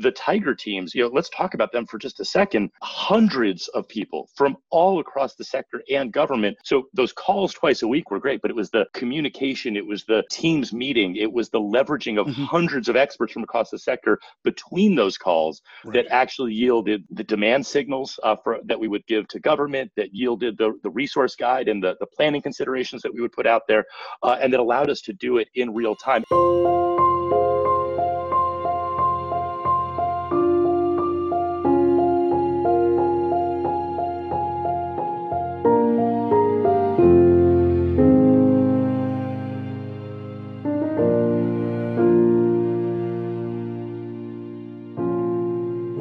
the Tiger teams, you know, let's talk about them for just a second. Hundreds of people from all across the sector and government. So those calls twice a week were great, but it was the communication, it was the teams meeting, it was the leveraging of mm-hmm. hundreds of experts from across the sector between those calls right. that actually yielded the demand signals uh, for that we would give to government, that yielded the, the resource guide and the, the planning considerations that we would put out there, uh, and that allowed us to do it in real time.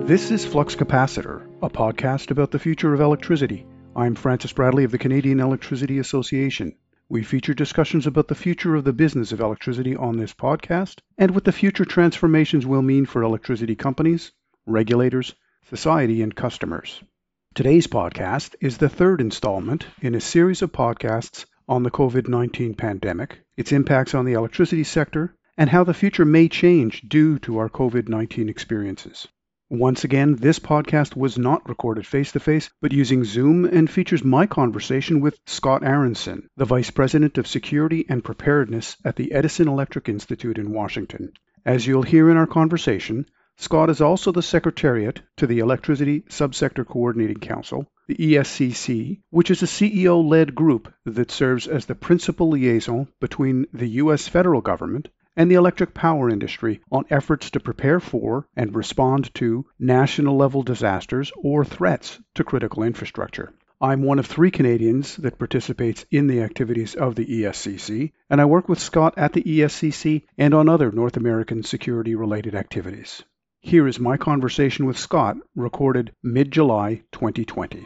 This is Flux Capacitor, a podcast about the future of electricity. I'm Francis Bradley of the Canadian Electricity Association. We feature discussions about the future of the business of electricity on this podcast and what the future transformations will mean for electricity companies, regulators, society, and customers. Today's podcast is the third installment in a series of podcasts on the COVID 19 pandemic, its impacts on the electricity sector, and how the future may change due to our COVID 19 experiences. Once again, this podcast was not recorded face to face, but using Zoom and features my conversation with Scott Aaronson, the Vice President of Security and Preparedness at the Edison Electric Institute in Washington. As you'll hear in our conversation, Scott is also the Secretariat to the Electricity Subsector Coordinating Council, the ESCC, which is a CEO led group that serves as the principal liaison between the U.S. federal government and the electric power industry on efforts to prepare for and respond to national level disasters or threats to critical infrastructure. I'm one of three Canadians that participates in the activities of the ESCC, and I work with Scott at the ESCC and on other North American security related activities. Here is my conversation with Scott, recorded mid July 2020.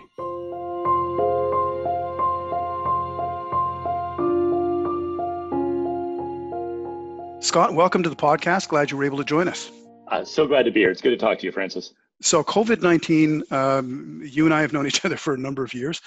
Scott, welcome to the podcast. Glad you were able to join us. Uh, so glad to be here. It's good to talk to you, Francis. So, COVID 19, um, you and I have known each other for a number of years.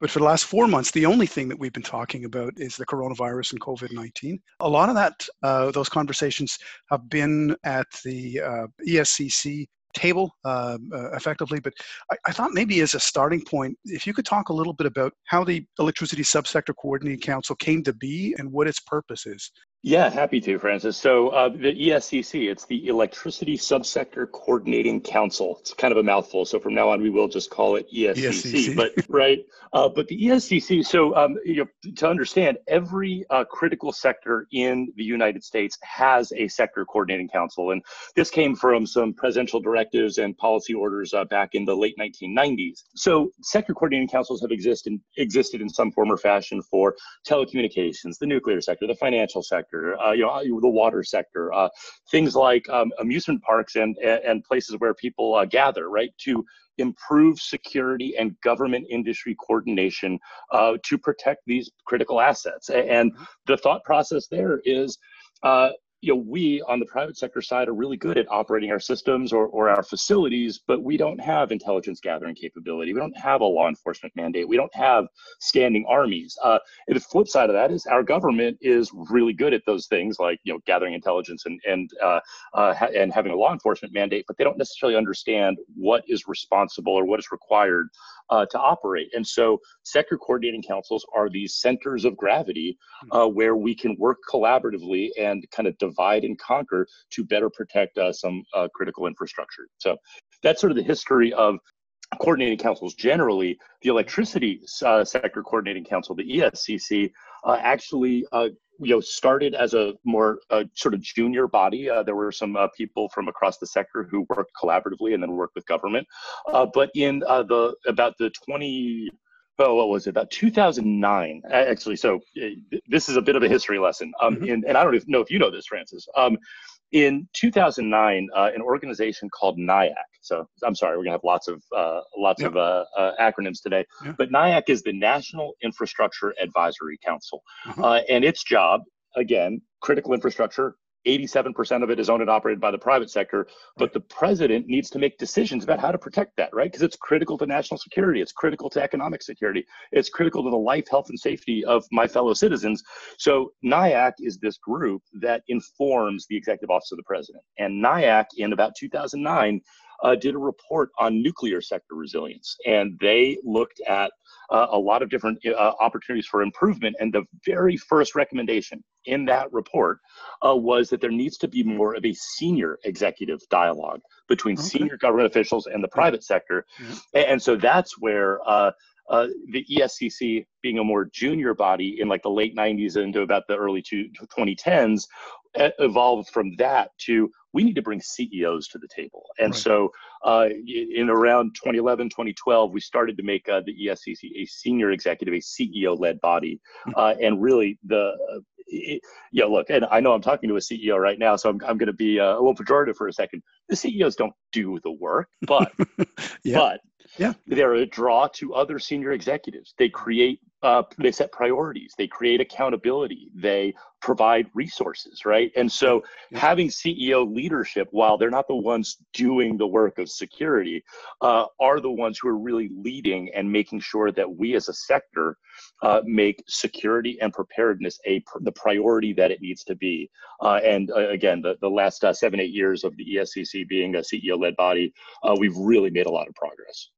But for the last four months, the only thing that we've been talking about is the coronavirus and COVID 19. A lot of that, uh, those conversations have been at the uh, ESCC table uh, uh, effectively. But I, I, thought maybe as a starting point, if you could talk a little bit about how the Electricity Subsector Coordinating Council came to be and what its purpose is. Yeah, happy to, Francis. So uh, the ESCC, it's the Electricity Subsector Coordinating Council. It's kind of a mouthful. So from now on, we will just call it ESCC. ESCC. But right, uh, but the ESCC. So um, you know, to understand, every uh, critical sector in the United States has a sector coordinating council, and this came from some presidential directives and policy orders uh, back in the late 1990s. So sector coordinating councils have existed existed in some form or fashion for telecommunications, the nuclear sector, the financial sector sector, uh, you know, the water sector, uh, things like um, amusement parks and, and places where people uh, gather, right, to improve security and government industry coordination uh, to protect these critical assets. And mm-hmm. the thought process there is uh, you know, we on the private sector side are really good at operating our systems or, or our facilities, but we don't have intelligence gathering capability. We don't have a law enforcement mandate. We don't have standing armies. Uh, and the flip side of that is our government is really good at those things like, you know, gathering intelligence and, and, uh, uh, ha- and having a law enforcement mandate, but they don't necessarily understand what is responsible or what is required uh, to operate. And so sector coordinating councils are these centers of gravity hmm. uh, where we can work collaboratively and kind of divide and conquer to better protect uh, some uh, critical infrastructure. So that's sort of the history of coordinating councils generally. The electricity uh, sector coordinating council, the ESCC, uh, actually you know started as a more uh, sort of junior body. Uh, there were some uh, people from across the sector who worked collaboratively and then worked with government. Uh, but in uh, the about the 20 oh, what was it about 2009 actually so uh, this is a bit of a history lesson um, mm-hmm. in, and i don't know if you know this francis um, in 2009, uh, an organization called NIAC. So I'm sorry, we're gonna have lots of uh, lots yep. of uh, uh acronyms today. Yep. But NIAC is the National Infrastructure Advisory Council, uh-huh. Uh, and its job, again, critical infrastructure 87% of it is owned and operated by the private sector, but the president needs to make decisions about how to protect that, right? Because it's critical to national security, it's critical to economic security, it's critical to the life, health, and safety of my fellow citizens. So NIAC is this group that informs the executive office of the president. And NIAC in about 2009 uh, did a report on nuclear sector resilience, and they looked at uh, a lot of different uh, opportunities for improvement. And the very first recommendation in that report uh, was that there needs to be more of a senior executive dialogue between okay. senior government officials and the private sector. Yeah. And so that's where uh, uh, the ESCC, being a more junior body in like the late 90s into about the early 2010s, evolved from that to we need to bring CEOs to the table. And right. so uh, in around 2011, 2012, we started to make uh, the ESCC a senior executive, a CEO led body. Hmm. Uh, and really the, uh, it, yeah, look, and I know I'm talking to a CEO right now, so I'm, I'm going to be uh, a little pejorative for a second. The CEOs don't do the work, but, yeah. but yeah. they're a draw to other senior executives. They create uh, they set priorities, they create accountability, they provide resources, right? And so having CEO leadership, while they're not the ones doing the work of security, uh, are the ones who are really leading and making sure that we as a sector uh, make security and preparedness a the priority that it needs to be. Uh, and uh, again, the, the last uh, seven, eight years of the ESCC being a CEO-led body, we've really made a lot of progress.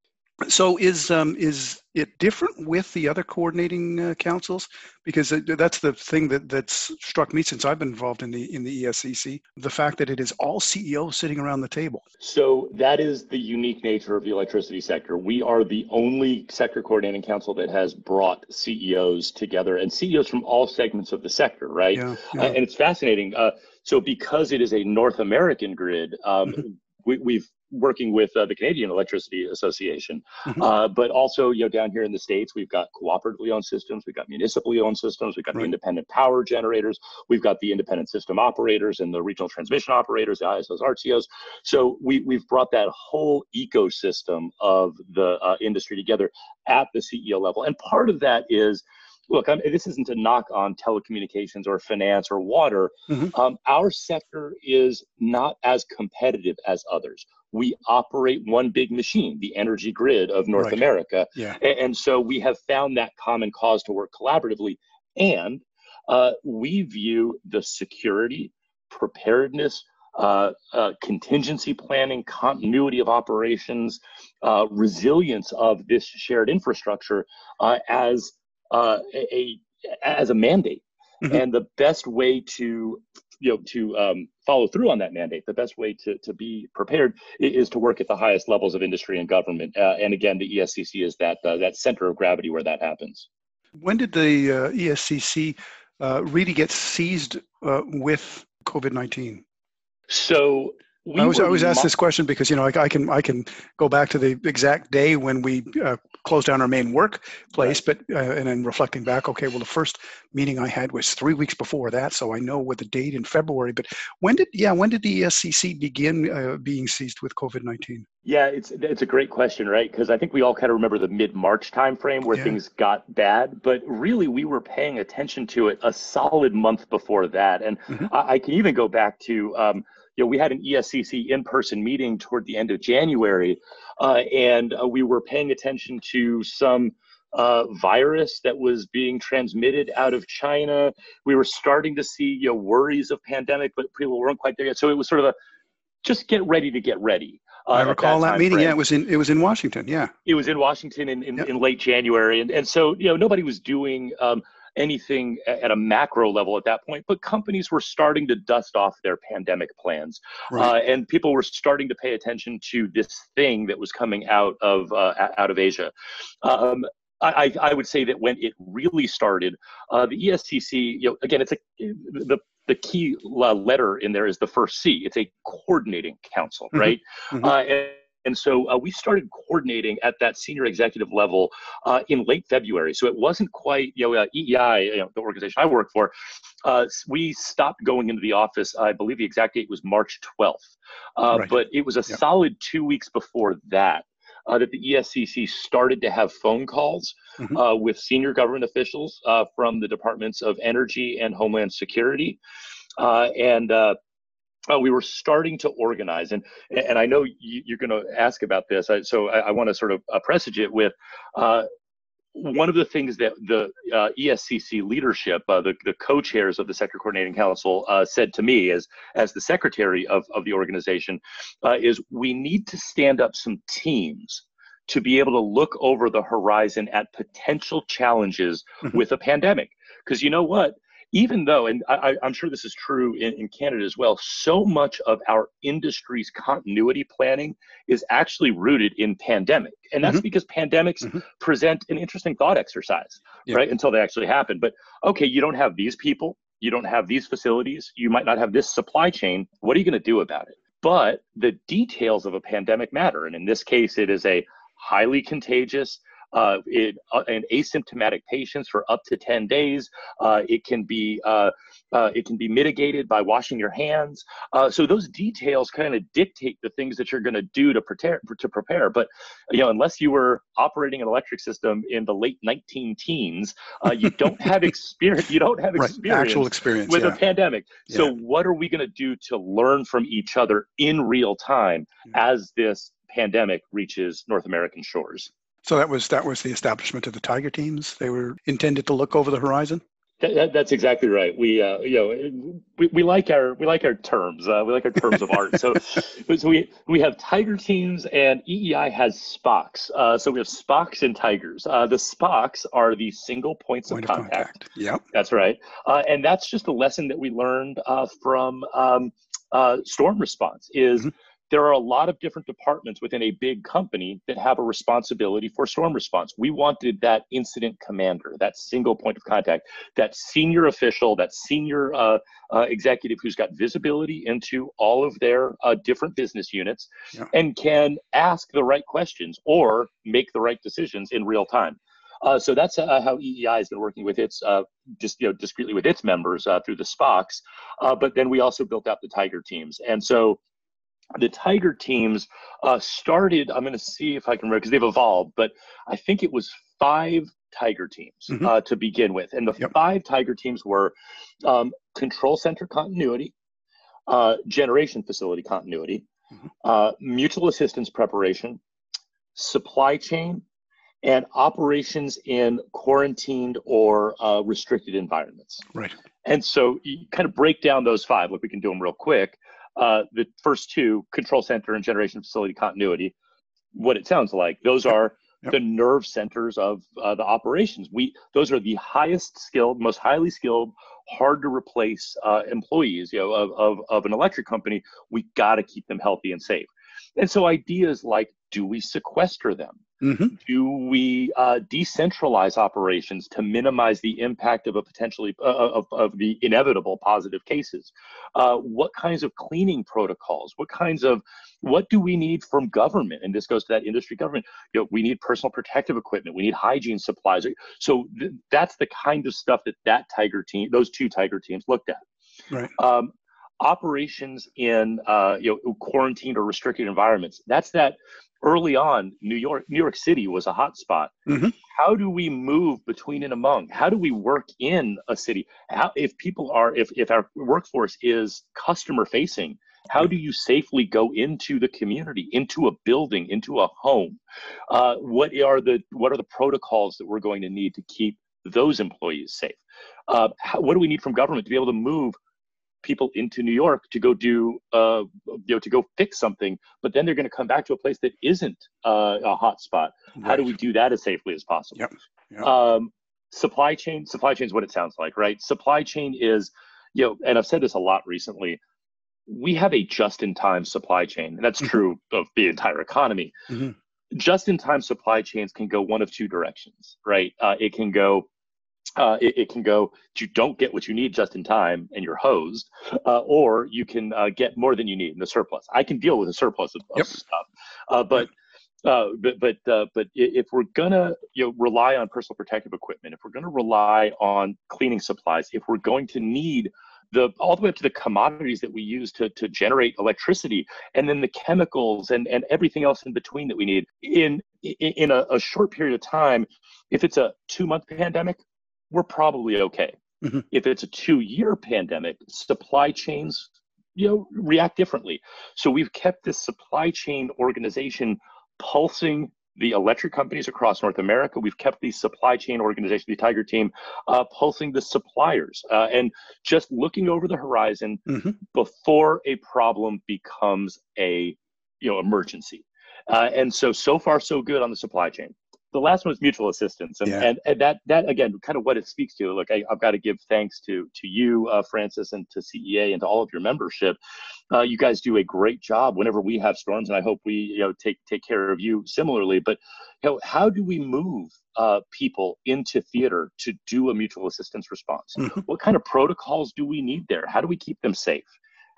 So is um, is it different with the other coordinating uh, councils? Because that's the thing that that's struck me since I've been involved in the in the ESCC. The fact that it is all CEOs sitting around the table. So that is the unique nature of the electricity sector. We are the only sector coordinating council that has brought CEOs together and CEOs from all segments of the sector, right? Yeah, yeah. Uh, and it's fascinating. Uh, so because it is a North American grid, um, mm-hmm. we, we've working with uh, the Canadian Electricity Association, mm-hmm. uh, but also you know down here in the states we've got cooperatively owned systems, we've got municipally owned systems, we've got right. the independent power generators, we've got the independent system operators and the regional transmission operators, the ISOs, RTOs. So we we've brought that whole ecosystem of the uh, industry together at the CEO level, and part of that is look, I'm, this isn't a knock on telecommunications or finance or water. Mm-hmm. Um, our sector is not as competitive as others. We operate one big machine, the energy grid of North right. America. Yeah. And, and, so we have found that common cause to work collaboratively. And uh, we view the security, preparedness, uh, uh, contingency planning, continuity of operations, uh, resilience of this shared infrastructure uh, as uh, a, as a mandate. Mm-hmm. And the best way to you know to um, follow through on that mandate the best way to, to be prepared is to work at the highest levels of industry and government uh, and again the escc is that uh, that center of gravity where that happens when did the uh, escc uh, really get seized uh, with covid-19 so we I was always asked this question because you know I, I, can I can go back to the exact day when we uh, closed down our main workplace, right. but uh, and then reflecting back, okay, well the first meeting I had was three weeks before that, so I know what the date in February. But when did yeah when did the ESCC begin uh, being seized with COVID nineteen? Yeah, it's it's a great question, right? Because I think we all kind of remember the mid March timeframe where yeah. things got bad, but really we were paying attention to it a solid month before that, and mm-hmm. I, I, can even go back to. Um, you know, we had an ESCC in-person meeting toward the end of January, uh, and uh, we were paying attention to some uh, virus that was being transmitted out of China. We were starting to see you know, worries of pandemic, but people weren't quite there yet. So it was sort of a just get ready to get ready. Uh, I recall that, that meeting. Frame. Yeah, it was in it was in Washington. Yeah, it was in Washington in, in, yep. in late January, and and so you know nobody was doing. Um, anything at a macro level at that point, but companies were starting to dust off their pandemic plans, right. uh, and people were starting to pay attention to this thing that was coming out of uh, out of Asia. Um, I, I, would say that when it really started, uh, the ESCC, you know, again, it's a the the key letter in there is the first C. It's a coordinating council, mm-hmm. right? Mm-hmm. Uh, and, so uh, we started coordinating at that senior executive level uh, in late February. So it wasn't quite, you know, uh, EEI, you know, the organization I work for, uh, we stopped going into the office. I believe the exact date was March 12th. Uh, right. But it was a solid two weeks before that. Uh, that the ESCC started to have phone calls mm-hmm. with senior government officials from the departments of energy and homeland security. uh, and uh, uh, we were starting to organize. And and I know you, are going to ask about this, so I, I want to sort of presage it with one of the things that the uh, ESCC leadership, uh, the, the co-chairs of the Sector Coordinating Council, uh, said to me as as the secretary of, of the organization, uh, is we need to stand up some teams to be able to look over the horizon at potential challenges mm-hmm. with a pandemic. Because you know what? Even though, and I, am sure this is true in, in, Canada as well, so much of our industry's continuity planning is actually rooted in pandemic. And that's mm-hmm. because pandemics mm-hmm. present an interesting thought exercise, yeah. right? Until they actually happen. But okay, you don't have these people, you don't have these facilities, you might not have this supply chain. What are you going to do about it? But the details of a pandemic matter. And in this case, it is a highly contagious, uh, in, uh, in asymptomatic patients for up to 10 days. Uh, it can be uh, uh, it can be mitigated by washing your hands. Uh, so those details kind of dictate the things that you're going to do to prepare to prepare. But you know, unless you were operating an electric system in the late 19 teens, you don't have experience. You don't have experience, actual experience with yeah. a pandemic. So what are we going to do to learn from each other in real time yeah. as this pandemic reaches North American shores? So that was that was the establishment of the Tiger teams. They were intended to look over the horizon. That, that, that's exactly right. We, uh, you know, we, we like our we like our terms. Uh, we like our terms of art. So, so we we have tiger teams, and EEI has SPOCs. Uh, so we have SPOCs and tigers. Uh, the SPOCs are the single points Point of, contact. contact. Yeah, that's right. Uh, and that's just a lesson that we learned uh, from um, storm response. Is mm-hmm there are a lot of different departments within a big company that have a responsibility for storm response. We wanted that incident commander, that single point of contact, that senior official, that senior uh, uh, executive who's got visibility into all of their uh, different business units yeah. and can ask the right questions or make the right decisions in real time. Uh, so that's uh, how EEI has been working with its, uh, just you know, discreetly with its members uh, through the SPOCs. Uh, but then we also built out the Tiger teams, and so the Tiger teams uh, started. I'm going to see if I can remember because they've evolved, but I think it was five Tiger teams mm-hmm. uh, to begin with, and the yep. five Tiger teams were um, control center continuity, uh, generation facility continuity, mm-hmm. Uh, mutual assistance preparation, supply chain, and operations in quarantined or uh, restricted environments. Right. And so you kind of break down those five. Look, we can do them real quick uh, the first two, control center and generation facility continuity, what it sounds like. Those are yep. the nerve centers of uh, the operations. We those are the highest skilled, most highly skilled, hard to replace uh, employees. You know, of, of of an electric company. We got to keep them healthy and safe. And so ideas like, do we sequester them? Mm-hmm. Do we uh, decentralize operations to minimize the impact of a potentially uh, uh, of, of the inevitable positive cases? Uh, what kinds of cleaning protocols? What kinds of what do we need from government? And this goes to that industry government. You know, we need personal protective equipment. We need hygiene supplies. So th- that's the kind of stuff that that Tiger team, those two Tiger teams, looked at. Right. Um, operations in uh, you know quarantined or restricted environments. That's that early on, New York, New York City was a hot spot. Mm-hmm. How do we move between and among? How do we work in a city? How, if people are, if, if our workforce is customer facing, how do you safely go into the community, into a building, into a home? Uh, what are the what are the protocols that we're going to need to keep those employees safe? Uh, how, what do we need from government to be able to move people into New York to go do, uh, you know, to go fix something, but then they're going to come back to a place that isn't uh, a hot spot. Right. How do we do that as safely as possible? Yep. Yep. Um, supply chain, supply chain is what it sounds like, right? Supply chain is, you know, and I've said this a lot recently. We have a just-in-time supply chain, and that's mm-hmm. true of the entire economy. Mm-hmm. Just-in-time supply chains can go one of two directions, right? Uh, it can go uh, it, it, can go you don't get what you need just in time and you're hosed, uh, or you can uh, get more than you need in the surplus. I can deal with a surplus of, yep. stuff, uh, but. Uh, but but uh, but if we're gonna you know rely on personal protective equipment, if we're gonna rely on cleaning supplies, if we're going to need the all the way up to the commodities that we use to, to generate electricity and then the chemicals and, and everything else in between that we need in in a, a short period of time if it's a two month pandemic we're probably okay. Mm-hmm. If it's a two-year pandemic, supply chains you know react differently. So we've kept this supply chain organization pulsing the electric companies across North America. We've kept the supply chain organization, the Tiger team, uh, pulsing the suppliers uh, and just looking over the horizon mm-hmm. before a problem becomes a you know emergency. Uh, and so so far so good on the supply chain the last one was mutual assistance and, yeah. and, and that that again kind of what it speaks to look I, have got to give thanks to to you uh, francis and to cea and to all of your membership uh, you guys do a great job whenever we have storms and i hope we you know take take care of you similarly but you know how do we move uh, people into theater to do a mutual assistance response mm-hmm. what kind of protocols do we need there how do we keep them safe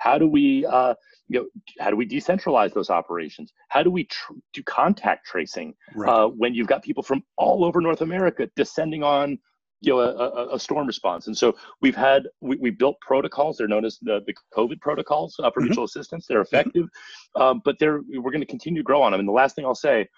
how do we uh, you know, how do we decentralize those operations? How do we tr- do contact tracing right. uh, when you've got people from all over North America descending on you know a, a, a storm response? And so we've had we, we built protocols. They're known as the, the COVID protocols uh, for mm-hmm. mutual assistance. They're mm-hmm. effective, mm-hmm. um, but they're we're going to continue to grow on them. And the last thing I'll say,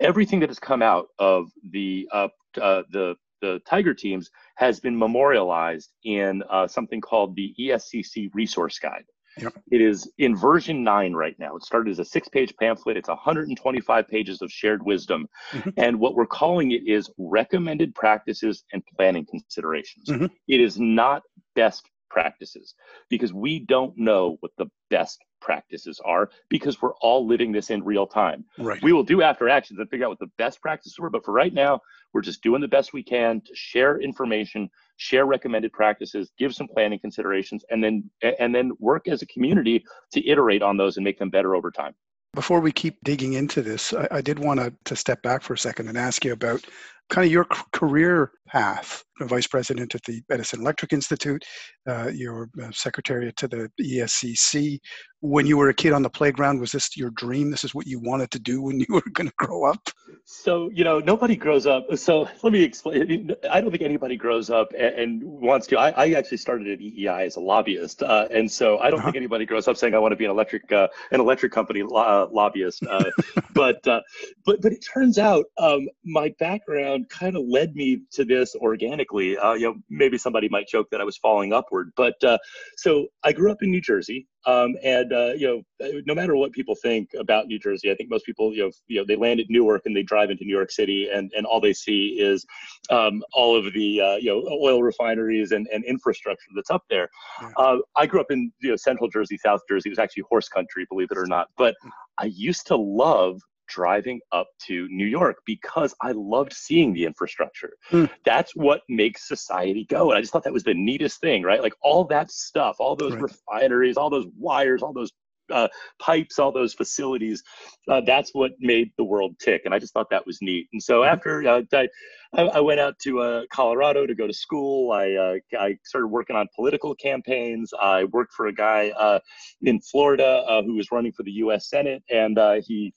everything that has come out of the uh, uh the the Tiger teams has been memorialized in uh, something called the ESCC Resource Guide. Yep. It is in version nine right now. It started as a six page pamphlet. It's 125 pages of shared wisdom. Mm-hmm. And what we're calling it is recommended practices and planning considerations. Mm-hmm. It is not best practices because we don't know what the best practices are because we're all living this in real time. Right. We will do after actions and figure out what the best practices were, but for right now, we're just doing the best we can to share information, share recommended practices, give some planning considerations, and then and then work as a community to iterate on those and make them better over time. Before we keep digging into this, I, I did want to, to step back for a second and ask you about kind of your career path vice president at the edison electric institute uh, your uh, secretary to the escc when you were a kid on the playground was this your dream this is what you wanted to do when you were going to grow up so you know nobody grows up so let me explain i don't think anybody grows up and, and wants to I, I, actually started at eei as a lobbyist uh, and so i don't uh-huh. think anybody grows up saying i want to be an electric uh, an electric company lo- uh, lobbyist uh, but but but it turns out um, my background kind of led me to this organically. Uh, you know, maybe somebody might joke that I was falling upward, but uh, so I grew up in New Jersey, um, and uh, you know, no matter what people think about New Jersey, I think most people, you know, you know, they land at Newark and they drive into New York City, and and all they see is um, all of the uh, you know oil refineries and, and infrastructure that's up there. Yeah. Uh, I grew up in you know Central Jersey, South Jersey. It was actually horse country, believe it or not. But mm. I used to love driving up to New York because I loved seeing the infrastructure. Mm. That's what makes society go. And I just thought that was the neatest thing, right? Like all that stuff, all those right. refineries, all those wires, all those uh, pipes, all those facilities. Uh, that's what made the world tick, and I just thought that was neat. And so mm-hmm. after uh, I, I, went out to uh, Colorado to go to school, I uh, I started working on political campaigns. I worked for a guy uh, in Florida who was running for the U.S. Senate, and he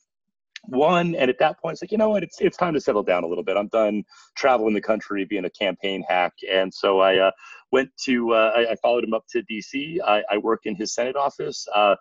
one and at that point it's like you know what it's it's time to settle down a little bit i'm done traveling the country being a campaign hack and so i uh, went to uh, I, I, followed him up to dc i, I worked in his senate office uh,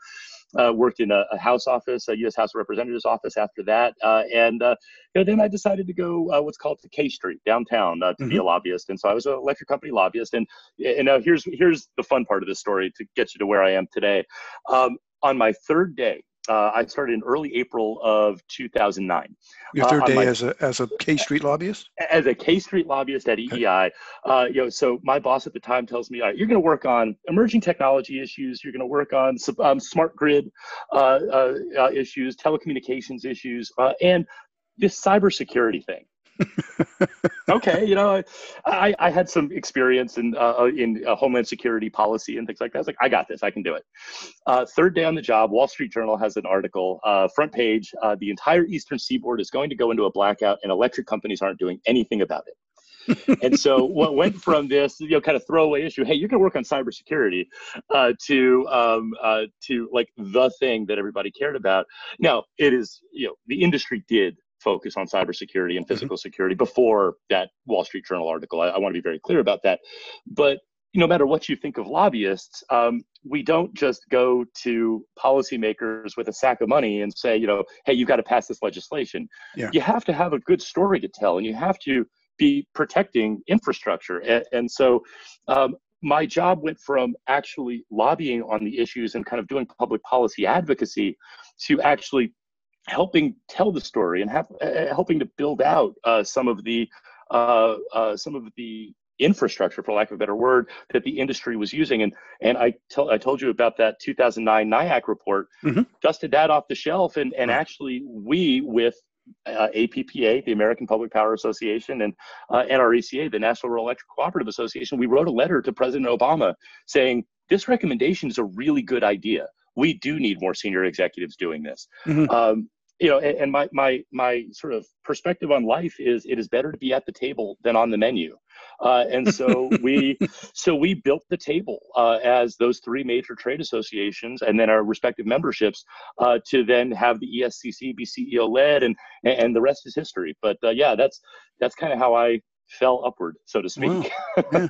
uh, worked in a, a, House office, a U.S. House of Representatives office after that, uh, and uh, you know, then I decided to go uh, what's called to K Street downtown uh, to mm-hmm. be a mm-hmm. lobbyist, and so I was an electric company lobbyist. And and here's here's the fun part of the story to get you to where I am today. Um, on my third day uh, I started in early April of 2009. Your third uh, day my, as a as a K Street lobbyist. As a K Street lobbyist at EEI, uh, you know, so my boss at the time tells me, you're going to work on emerging technology issues. You're going to work on um, smart grid uh, uh, uh, issues, telecommunications issues, and this cybersecurity thing okay, you know, I, I had some experience in uh, uh, in uh, homeland security policy and things like that. I was like, I got this, I can do it. Uh, third day on the job, Wall Street Journal has an article, uh, front page. Uh, the entire Eastern Seaboard is going to go into a blackout, and electric companies aren't doing anything about it. and so what went from this you know kind of throwaway issue hey you're going to work on cybersecurity uh, to um, uh, to like the thing that everybody cared about now it is you know the industry did focus on cybersecurity and mm-hmm. physical mm-hmm. security before that Wall Street Journal article. I, I want to be very clear about that. But no matter what you think of lobbyists, um, we don't just go to policymakers with a sack of money and say, you know, hey, you've got to pass this legislation. Yeah. You have to have a good story to tell, and you have to be protecting infrastructure. And, and so um, my job went from actually lobbying on the issues and kind of doing public policy advocacy to actually helping tell the story and have, uh, helping to build out uh, some of the uh, uh, some of the infrastructure, for lack of a better word, that the industry was using. And and I tell I told you about that 2009 NIAC report, mm-hmm. dusted that off the shelf, and and actually we with uh, APPA, the American Public Power Association, and uh, NRECA, the National Rural Electric Cooperative Association, we wrote a letter to President Obama saying this recommendation is a really good idea. We do need more senior executives doing this. Mm-hmm. Um, you know, and, and, my my my sort of perspective on life is it is better to be at the table than on the menu. Uh, and so we so we built the table uh, as those three major trade associations and then our respective memberships uh, to then have the ESCC be CEO led and and the rest is history. But uh, yeah, that's that's kind of how I fell upward, so to speak. Wow. Yeah.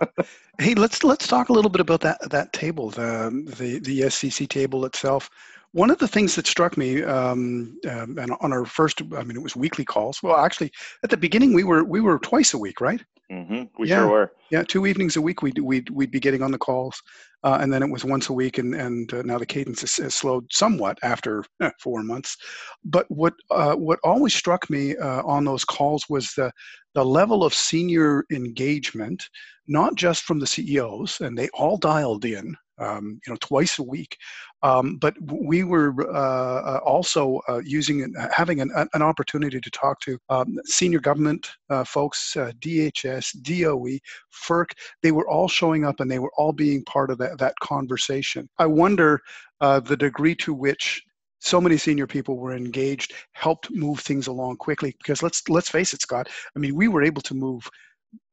hey, let's let's talk a little bit about that that table, the the the SCC table itself. One of the things that struck me, um, um, and on our first, I mean, it was weekly calls. Well, actually, at the beginning, we were we were twice a week, right? Mm-hmm. We yeah. sure were. Yeah, two evenings a week we'd, we'd, we'd be getting on the calls. Uh, and then it was once a week, and, and uh, now the cadence has, has, slowed somewhat after eh, four months. But what, uh, what always struck me uh, on those calls was the, the level of senior engagement, not just from the CEOs, and they all dialed in, um, you know, twice a week. Um, but we were uh, uh also uh, using having an, an, opportunity to talk to um, senior government uh, folks, uh, DHS, DOE, FERC. They were all showing up and they were all being part of that, that conversation. I wonder uh, the degree to which so many senior people were engaged helped move things along quickly because let's let's face it scott i mean we were able to move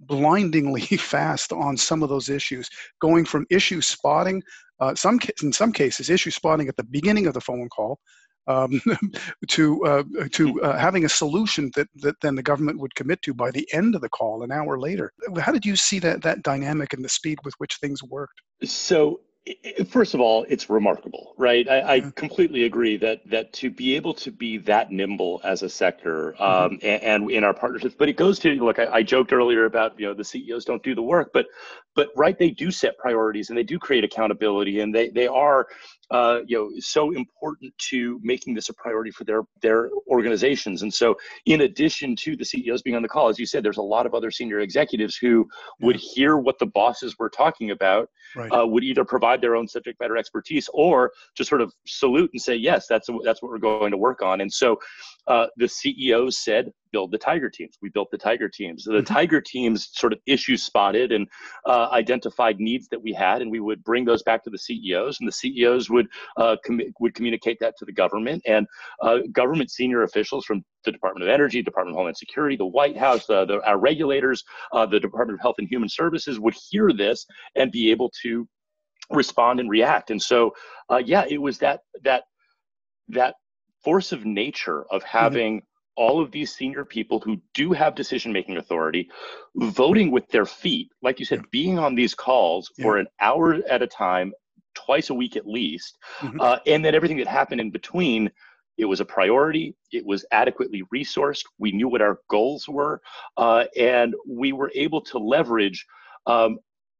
blindingly fast on some of those issues, going from issue spotting, uh, some in some cases, issue spotting at the beginning of the phone call, um, to uh, to hmm. uh, having a solution that that then the government would commit to by the end of the call, an hour later. How did you see that that dynamic and the speed with which things worked? So first of all, it's remarkable, right? I, I, completely agree that that to be able to be that nimble as a sector mm-hmm. um, mm-hmm. and, and, in our partnerships, but it goes to look. I, I, joked earlier about you know the CEOs don't do the work, but but right, they do set priorities and they do create accountability, and they they are uh, you know so important to making this a priority for their their organizations. And so, in addition to the CEOs being on the call, as you said, there's a lot of other senior executives who yeah. would hear what the bosses were talking about, right. uh, would either provide their own subject matter expertise or just sort of salute and say, yes, that's that's what we're going to work on. And so, uh, the CEOs said, build the tiger teams. We built the tiger teams. The mm-hmm. tiger teams sort of issue spotted and uh, identified needs that we had, and we would bring those back to the CEOs, and the CEOs would uh, com- would communicate that to the government, and uh, government senior officials from the Department of Energy, Department of Homeland Security, the White House, uh, the, our regulators, uh, the Department of Health and Human Services would hear this and be able to respond and react. And so, uh, yeah, it was that that that force of nature of mm-hmm. having mm-hmm all of these senior people who do have decision making authority voting with their feet like you said being on these calls yeah. for an hour at a time twice a week at least mm-hmm. uh, and then everything that happened in between it was a priority it was adequately resourced we knew what our goals were uh, and we were able to leverage um,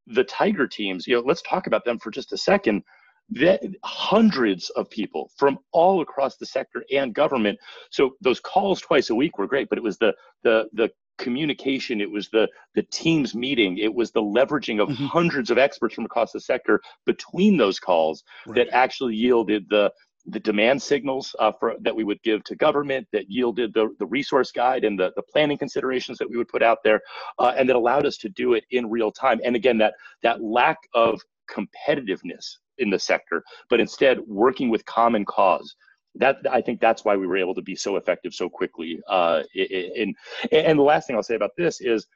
the tiger teams you know let's talk about them for just a second that hundreds of people from all across the sector and government. So those calls twice a week were great, but it was the the the communication it was the the teams meeting it was the leveraging of mm-hmm. hundreds of experts from across the sector between those calls right. that actually yielded the the demand signals uh, for, that we would give to government that yielded the, the resource guide and the, the planning considerations that we would put out there uh, and that allowed us to do it in real time and again that that lack of competitiveness in the sector, but instead working with common cause. That I think that's why we were able to be so effective so quickly. Uh, in, and the last thing I'll say about this is,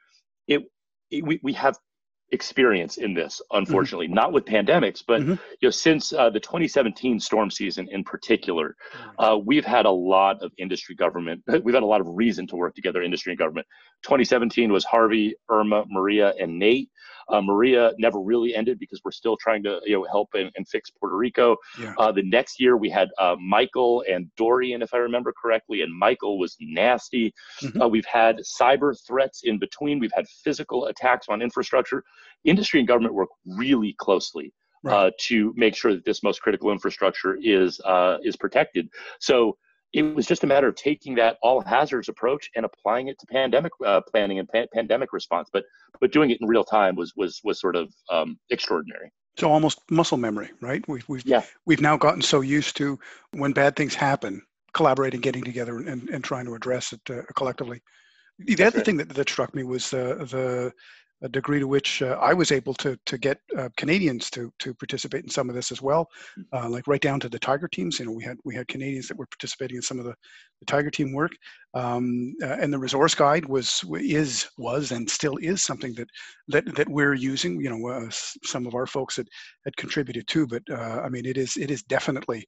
it, it we, we have experience in this unfortunately mm-hmm. not with pandemics but mm-hmm. you know since uh, the 2017 storm season in particular uh, we've had a lot of industry government we've had a lot of reason to work together industry and government 2017 was harvey irma maria and nate Uh, Maria never really ended because we're still trying to you know help and, and fix Puerto Rico. Yeah. Uh, the next year we had uh, Michael and Dorian, if I remember correctly, and Michael was nasty. Mm-hmm. Uh, we've had cyber threats in between. We've had physical attacks on infrastructure. Industry and government work really closely. Right. Uh, to make sure that this most critical infrastructure is uh, is protected. So it was just a matter of taking that all hazards approach and applying it to pandemic uh, planning and pa- pandemic response. But but doing it in real time was was was sort of um, extraordinary. So almost muscle memory, right? We've we've yeah. we've now gotten so used to when bad things happen, collaborating, getting together, and, and trying to address it uh, collectively. The That's other right. thing that, that struck me was uh, the a degree to which uh, I was able to to get uh, Canadians to to participate in some of this as well, mm. uh, like right down to the Tiger teams. You know, we had we had Canadians that were participating in some of the, the Tiger team work, um, uh, and the resource guide was is was and still is something that that that we're using. You know, uh, some of our folks had had contributed to, but uh, I mean, it is it is definitely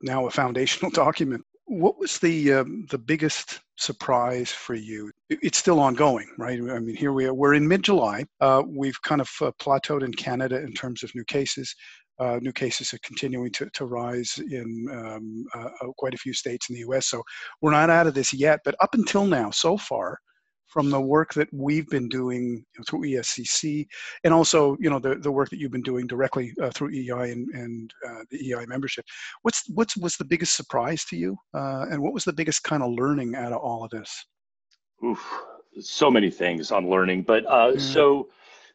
now a foundational document what was the um, the biggest surprise for you? It's still ongoing, right? I mean, here we are. We're in mid-July. Uh, we've kind of uh, plateaued in Canada in terms of new cases. Uh, new cases are continuing to, to rise in um, uh, uh, quite a few states in the U.S. So we're not out of this yet. But up until now, so far, from the work that we've been doing through ESCC, and also you know the, the work that you've been doing directly uh, through EEI and, and uh, the EEI membership. What's what's was the biggest surprise to you, uh, and what was the biggest kind of learning out of all of this? Oof, so many things on learning, but uh, so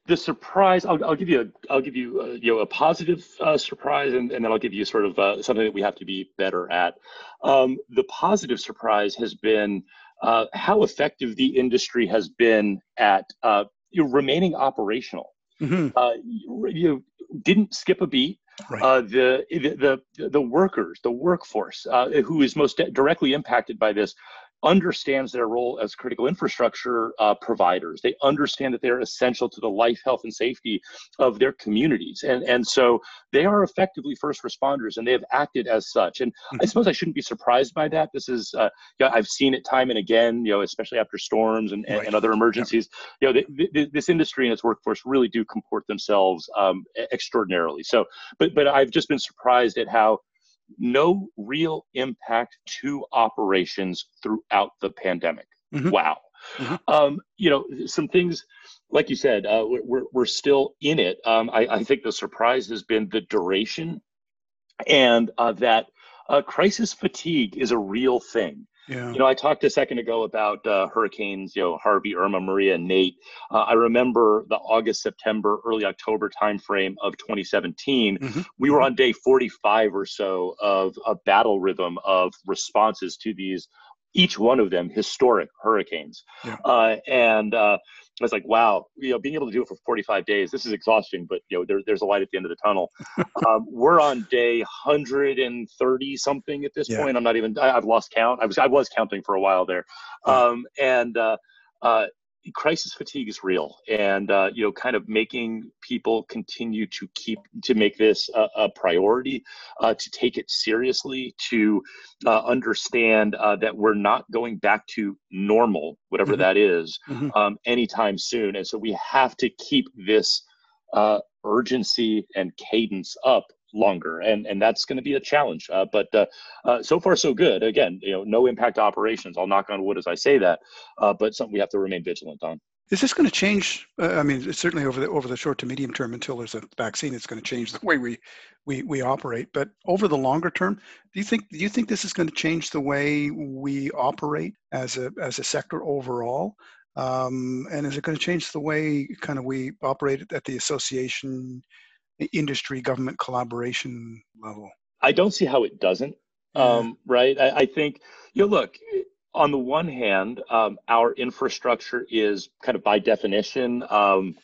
the surprise I'll, I'll, give you a I'll give you a, uh, you know a positive uh, surprise and, and then I'll give you sort of uh, something that we have to be better at. Um, the positive surprise has been uh, how effective the industry has been at uh, remaining operational. Mm-hmm. Uh, you, you, didn't skip a beat. Right. Uh, the, the the the workers, the workforce, uh, who is most directly impacted by this, understands their role as critical infrastructure uh, providers. They understand that they're essential to the life, health, and safety of their communities. And, and so they are effectively first responders and they have acted as such. And. I suppose I shouldn't be surprised by that. This is, uh, yeah, I've seen it time and again, you know, especially after storms and, and, right. and other emergencies. Yeah. You know, the, the, this industry and its workforce really do comport themselves um, extraordinarily. So, but, but I've just been surprised at how no real impact to operations throughout the pandemic. Mm-hmm. Wow. Mm-hmm. Um, you know, some things, like you said, uh, we're, we're still in it. Um, I, I, think the surprise has been the duration and uh, that uh, crisis fatigue is a real thing. Yeah. You know, I talked a second ago about uh, hurricanes, you know, Harvey, Irma, Maria, and Nate. Uh, I remember the August, September, early October timeframe of 2017. Mm-hmm. We were on day 45 or so of a battle rhythm of responses to these, each one of them historic hurricanes. Yeah. Uh, and uh, I was like, wow, you know, being able to do it for 45 days, this is exhausting, but you know, there, there's a light at the end of the tunnel. um, we're on day 130 something at this yeah. point. I'm not even, I, have lost count. I was, I was counting for a while there. Um, and, uh, uh, crisis fatigue is real and uh, you know kind of making people continue to keep to make this a, a priority uh, to take it seriously to uh, understand uh, that we're not going back to normal whatever mm-hmm. that is, mm-hmm. um, anytime soon and so we have to keep this uh, urgency and cadence up longer and and that's going to be a challenge uh, but uh, uh, so far so good. Again you know no impact operations i'll knock on wood as i say that uh, but something we have to remain vigilant on. Is this going to change uh, i mean certainly over the over the short to medium term until there's a vaccine it's going to change the way we we we operate but over the longer term do you think do you think this is going to change the way we operate as a as a sector overall? Um, and is it going to change the way kind of we operate at the association industry government collaboration level? I don't see how it doesn't. Um, right. I, I, think, you know, look, on the one hand, um, our infrastructure is kind of by definition, um,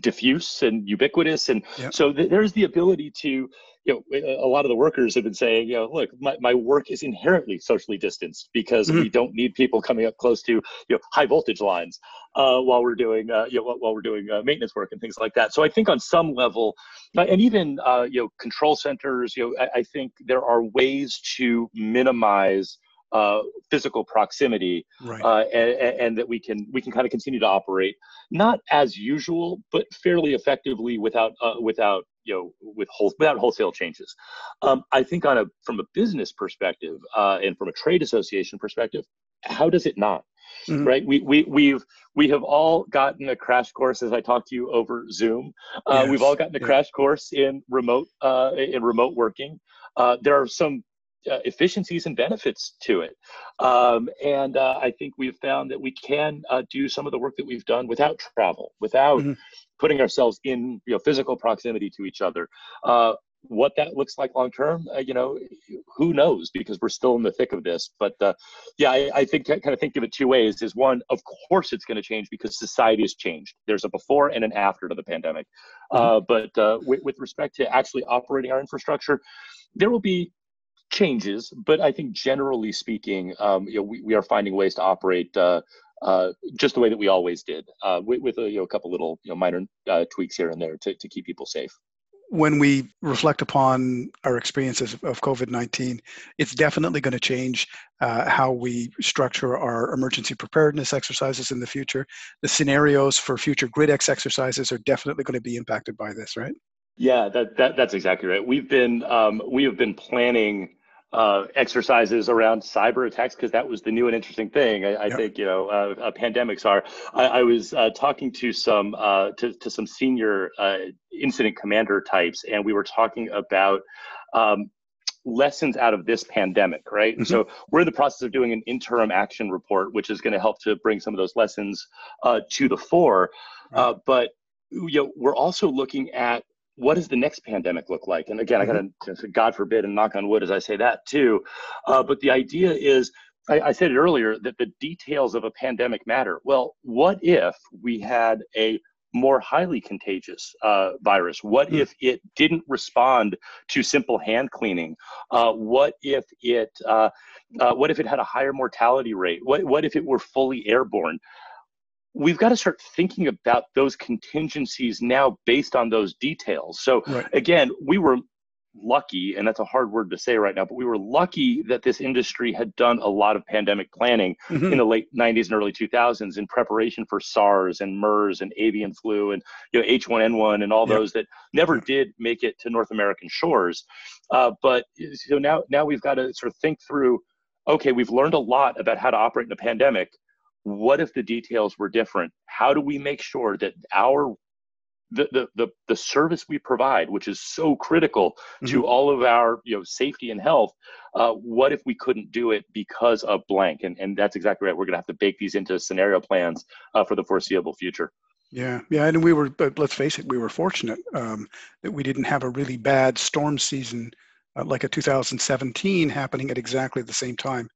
diffuse and ubiquitous. And yep. so th- there's the ability to, you know, a lot of the workers have been saying, you know, look, my, my work is inherently socially distanced because mm-hmm. we don't need people coming up close to, you know, high voltage lines uh, while we're doing, uh, you know, while we're doing uh, maintenance work and things like that. So I think on some level, uh, and even, uh, you know, control centers, you know, I, I think there are ways to minimize uh, physical proximity, right. uh, and, and, that we can we can kind of continue to operate not as usual, but fairly effectively without uh, without you know with whole, without wholesale changes. Um, I think on a from a business perspective uh, and from a trade association perspective, how does it not? Mm-hmm. right? We we we've we have all gotten a crash course as I talked to you over Zoom. Uh, yes. We've all gotten a yeah. crash course in remote uh, in remote working. Uh, there are some uh, efficiencies and benefits to it, um, and uh, I think we've found that we can uh, do some of the work that we've done without travel, without. Mm-hmm. Putting ourselves in you know, physical proximity to each other, what that looks like long term, uh, you know, who knows? Because we're still in the thick of this. But uh, yeah, I, I, think kind of think of it two ways. Is one, of course, it's going to change because society has changed. There's a before and an after to the pandemic. Mm-hmm. Uh, but uh, with, with respect to actually operating our infrastructure, there will be changes. But I think generally speaking, um, you know, we, we are finding ways to operate. Uh, uh, just the way that we always did, with, with a, you know, a couple little you know, minor tweaks here and there to, to keep people safe when we reflect upon our experiences of COVID 19, it's definitely going to change uh, how we structure our emergency preparedness exercises in the future. The scenarios for future GridEx exercises are definitely going to be impacted by this, right? Yeah, that, that that's exactly right. We've been um, we have been planning uh, exercises around cyber attacks because that was the new and interesting thing. I, I yep. think you know uh, uh, pandemics are. I, I was uh, talking to some uh, to, to some senior uh, incident commander types, and we were talking about. Um, lessons out of this pandemic right mm-hmm. so we're in the process of doing an interim action report which is going to help to bring some of those lessons to the fore right. but you know we're also looking at what does the next pandemic look like? And again, mm-hmm. I got to, God forbid, and knock on wood as I say that too. Uh, but the idea is, I, I, said it earlier, that the details of a pandemic matter. Well, what if we had a more highly contagious uh, virus? What mm-hmm. if it didn't respond to simple hand cleaning? Uh, what if it uh, uh, what if it had a higher mortality rate? What what if it were fully airborne? We've got to start thinking about those contingencies now based on those details. So right. again, we were lucky, and that's a hard word to say right now, but we were lucky that this industry had done a lot of pandemic planning mm-hmm. in the late 90s and early 2000s in preparation for SARS and MERS and avian flu and you know H1N1 and all yep. those that never did make it to North American shores. Uh, but so now now we've got to sort of think through. Okay, we've learned a lot about how to operate in a pandemic what if the details were different how do we make sure that our the, the, the, the service we provide, which is so critical mm-hmm. to all of our you know safety and health, uh, what if we couldn't do it because of blank? And and that's exactly right. We're going to have to bake these into scenario plans uh, for the foreseeable future. Yeah, yeah, and we were, but let's face it, we were fortunate um, that we didn't have a really bad storm season uh, like a 2017 happening at exactly the same time.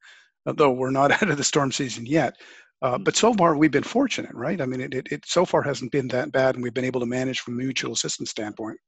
Although we're not out of the storm season yet, uh, but so far, we've been fortunate, right? I mean, it, it, it so far hasn't been that bad, and we've been able to manage from a mutual assistance standpoint.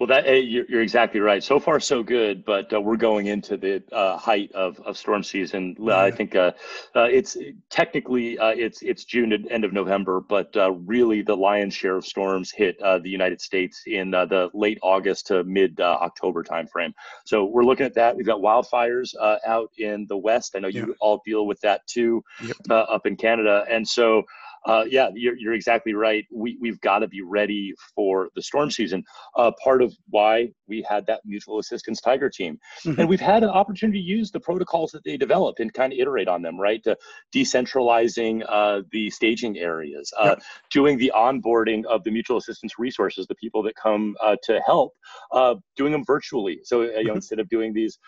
Well, that eh, you're exactly right. So far, so good. But uh, we're going into the uh, height of, of storm season. Yeah. I think uh, uh it's technically uh, it's it's June and end of November, but uh, really the lion's share of storms hit the United States in the late August to mid October timeframe. So we're looking at that. We've got wildfires out in the west. I know you yeah. all deal with that too, yep. up in Canada, and so uh, yeah, you're, you're exactly right. We, we've got to be ready for the storm season. Uh, part of why we had that mutual assistance Tiger team. Mm-hmm. And we've had an opportunity to use the protocols that they developed and kind of iterate on them, right? To decentralizing uh, the staging areas, uh, yep. doing the onboarding of the mutual assistance resources, the people that come uh, to help, uh, doing them virtually. So, you know, mm-hmm. instead of doing these,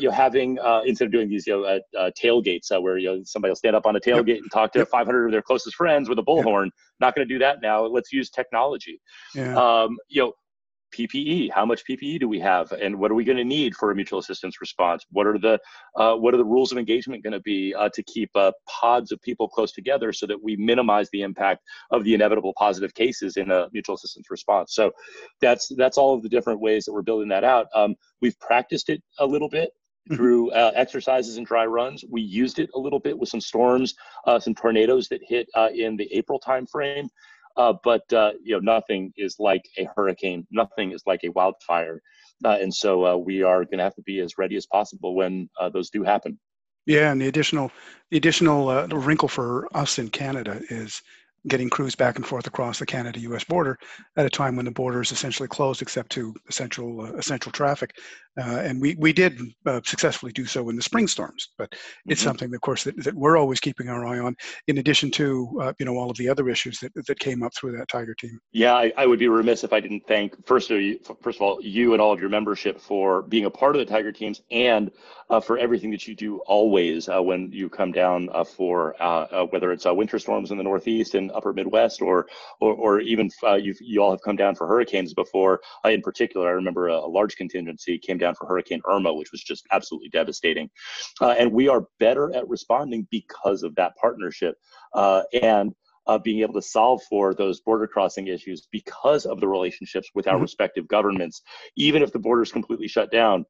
you know, having, instead of doing these, you know, tailgates where, you know, somebody will stand up on a tailgate yep. and talk to yep. 500 of their closest friends friends with a bullhorn. Yeah. Not going to do that now. Let's use technology. Yeah. Um, you know, PPE. How much PPE do we have, and what are we going to need for a mutual assistance response? What are the uh, what are the rules of engagement going to be uh, to keep uh, pods of people close together so that we minimize the impact of the inevitable positive cases in a mutual assistance response? So that's that's all of the different ways that we're building that out. Um, we've practiced it a little bit. through uh, exercises and dry runs. We used it a little bit with some storms, uh, some tornadoes that hit uh, in the April timeframe. Uh, but uh, you know, nothing is like a hurricane. Nothing is like a wildfire, uh, and so we are going to have to be as ready as possible when those do happen. Yeah, and the additional the additional wrinkle for us in Canada is getting crews back and forth across the Canada-U.S. border at a time when the border is essentially closed except to essential uh, essential traffic. Uh, and we we did uh, successfully do so in the spring storms, but it's mm-hmm. something, of course, that, that we're always keeping our eye on. In addition to uh, you know all of the other issues that, that came up through that Tiger team. Yeah, I, I would be remiss if I didn't thank first of you, first of all you and all of your membership for being a part of the Tiger teams and uh, for everything that you do always uh, when you come down for whether it's winter storms in the Northeast and Upper Midwest, or or, or even you you all have come down for hurricanes before. in particular, I remember a, a large contingency came down down for Hurricane Irma, which was just absolutely devastating. Uh, and we are better at responding because of that partnership. Uh, and uh, being able to solve for those border crossing issues because of the relationships with our mm-hmm. respective governments. Even if the border is completely shut down,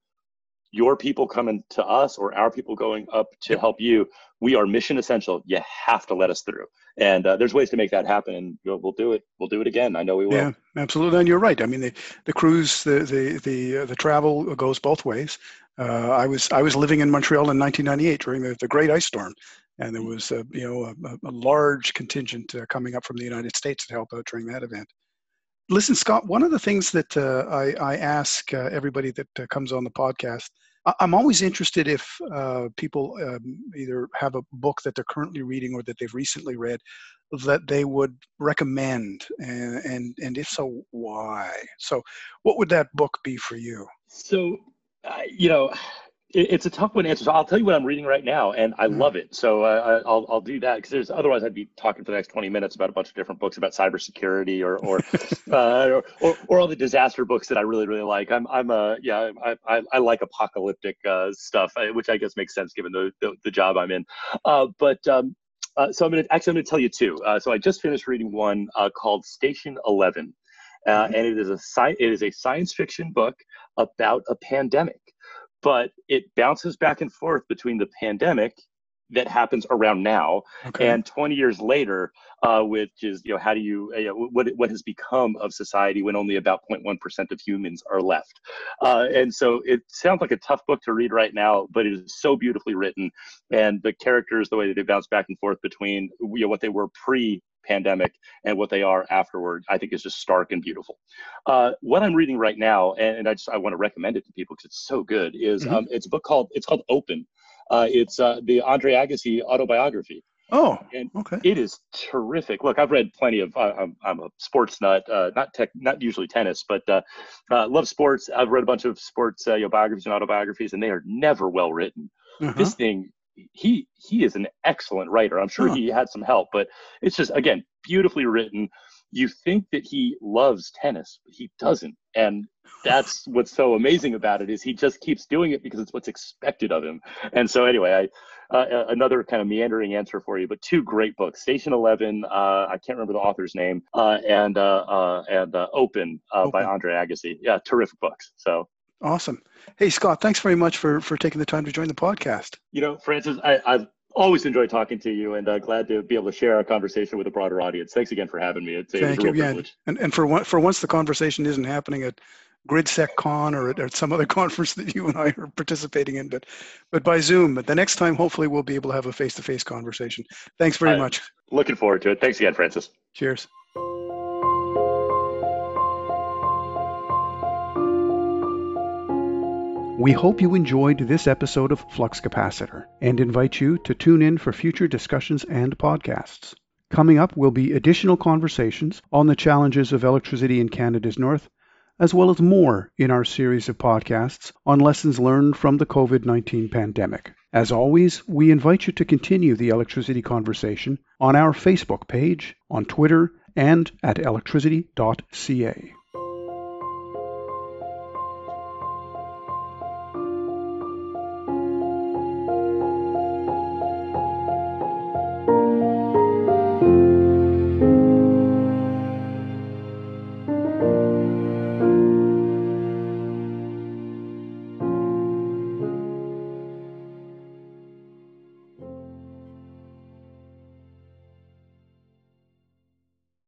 your people coming to us or our people going up to help you, we are mission essential. You have to let us through. And uh, there's ways to make that happen, and we'll do it. We'll do it again. I know we will. Yeah, absolutely. And you're right. I mean, the the crews, the the the uh, the travel goes both ways. Uh, I was I was living in Montreal in 1998 during the, the Great Ice Storm, and there was a, you know a, a large contingent uh, coming up from the United States to help out during that event. Listen, Scott, one of the things that uh, I, I, ask uh, everybody that uh, comes on the podcast, I, am always interested if uh, people um, either have a book that they're currently reading or that they've recently read that they would recommend, and, and, and if so, why? So, what would that book be for you? So, uh, you know, it's a tough one to answer. So I'll tell you what I'm reading right now, and I mm. love it. So uh, I'll I'll do that because there's otherwise I'd be talking for the next 20 minutes about a bunch of different books about cybersecurity or or, uh, or, or, or all the disaster books that I really really like. I'm I'm a yeah I I, I like apocalyptic uh, stuff, uh, which I guess makes sense given the the, the job I'm in. Uh, but um, uh, so I'm gonna actually I'm gonna tell you two. so I just finished reading one called Station Eleven, mm-hmm. and it is a sci- it is a science fiction book about a pandemic but it bounces back and forth between the pandemic that happens around now okay. and 20 years later uh, which is you know how do you uh, what what has become of society when only about 0.1% of humans are left uh, and so it sounds like a tough book to read right now but it is so beautifully written and the characters the way that they bounce back and forth between you know what they were pre pandemic and what they are afterward, I think is just stark and beautiful. Uh, what I'm reading right now, and, and, I just I want to recommend it to people because it's so good, is mm-hmm. um, it's a book called it's called Open. Uh, it's uh, the Andre Agassi autobiography. Oh, and okay. It is terrific. Look, I've read plenty of. Uh, I'm, I'm a sports nut, uh, not tech, not usually tennis, but uh, uh love sports. I've read a bunch of sports uh, biographies and autobiographies, and they are never well written. Uh-huh. This thing he he is an excellent writer. I'm sure huh. he had some help, but it's just again beautifully written. You think that he loves tennis, but he doesn't, and that's what's so amazing about it is he just keeps doing it because it's what's expected of him. And so anyway, I uh, another kind of meandering answer for you, but two great books: Station Eleven, uh, I can't remember the author's name, uh, and uh, uh, and Open, Open, by Andre Agassi. Yeah, terrific books. So Awesome. Hey, Scott, thanks very much for, for taking the time to join the podcast. You know, Francis, I, I've always enjoyed talking to you and uh, glad to be able to share our conversation with a broader audience. Thanks again for having me. It's, Thank you. Yeah. And, and for, one, for once the conversation isn't happening at GridSecCon or at, at some other conference that you and I are participating in, but but by Zoom. But the next time, hopefully, we'll be able to have a face-to-face conversation. Thanks very much. Looking forward to it. Thanks again, Francis. Cheers. We hope you enjoyed this episode of Flux Capacitor and invite you to tune in for future discussions and podcasts. Coming up will be additional conversations on the challenges of electricity in Canada's North, as well as more in our series of podcasts on lessons learned from the COVID 19 pandemic. As always, we invite you to continue the electricity conversation on our Facebook page, on Twitter, and at electricity.ca.